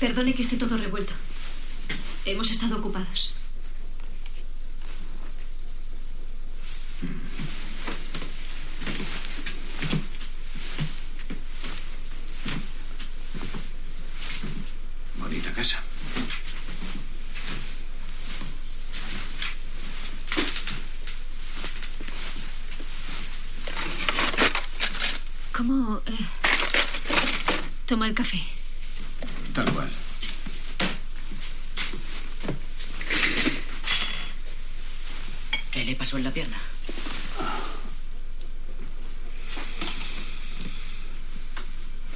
Perdone que esté todo revuelto. Hemos estado ocupados. Bonita casa. ¿Cómo eh, toma el café? Tal cual. ¿Qué le pasó en la pierna?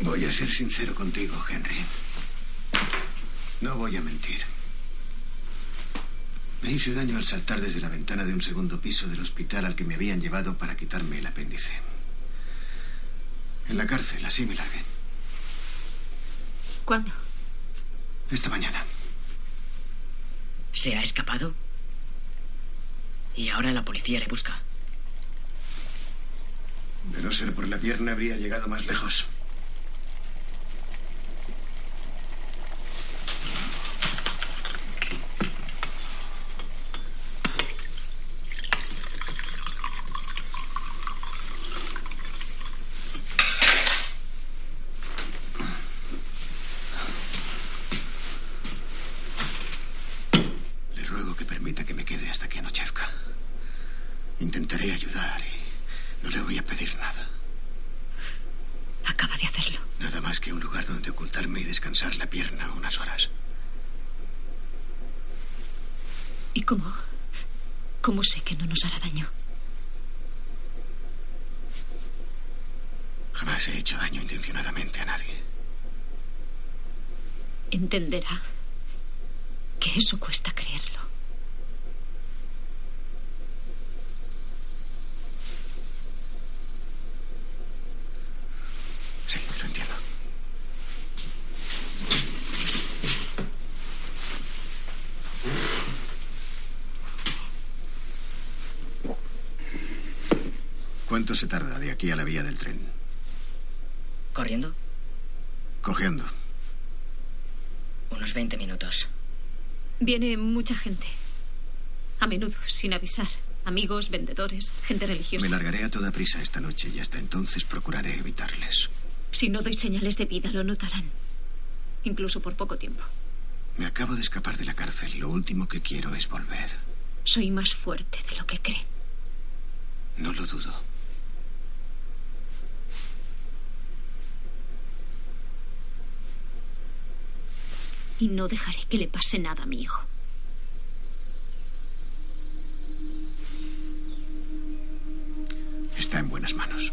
Voy a ser sincero contigo, Henry. No voy a mentir. Me hice daño al saltar desde la ventana de un segundo piso del hospital al que me habían llevado para quitarme el apéndice. En la cárcel, así me largué. ¿Cuándo? Esta mañana. ¿Se ha escapado? Y ahora la policía le busca. De no ser por la pierna, habría llegado más lejos. Le ruego que permita que me quede hasta que anochezca. Intentaré ayudar y no le voy a pedir nada. Acaba de hacerlo. Nada más que un lugar donde ocultarme y descansar la pierna unas horas. ¿Y cómo? ¿Cómo sé que no nos hará daño? Jamás he hecho daño intencionadamente a nadie. Entenderá que eso cuesta creerlo. ¿Cuánto se tarda de aquí a la vía del tren? ¿Corriendo? Cojeando. Unos 20 minutos. Viene mucha gente. A menudo, sin avisar. Amigos, vendedores, gente religiosa. Me largaré a toda prisa esta noche y hasta entonces procuraré evitarles. Si no doy señales de vida, lo notarán. Incluso por poco tiempo. Me acabo de escapar de la cárcel. Lo último que quiero es volver. Soy más fuerte de lo que creen. No lo dudo. Y no dejaré que le pase nada a mi hijo. Está en buenas manos.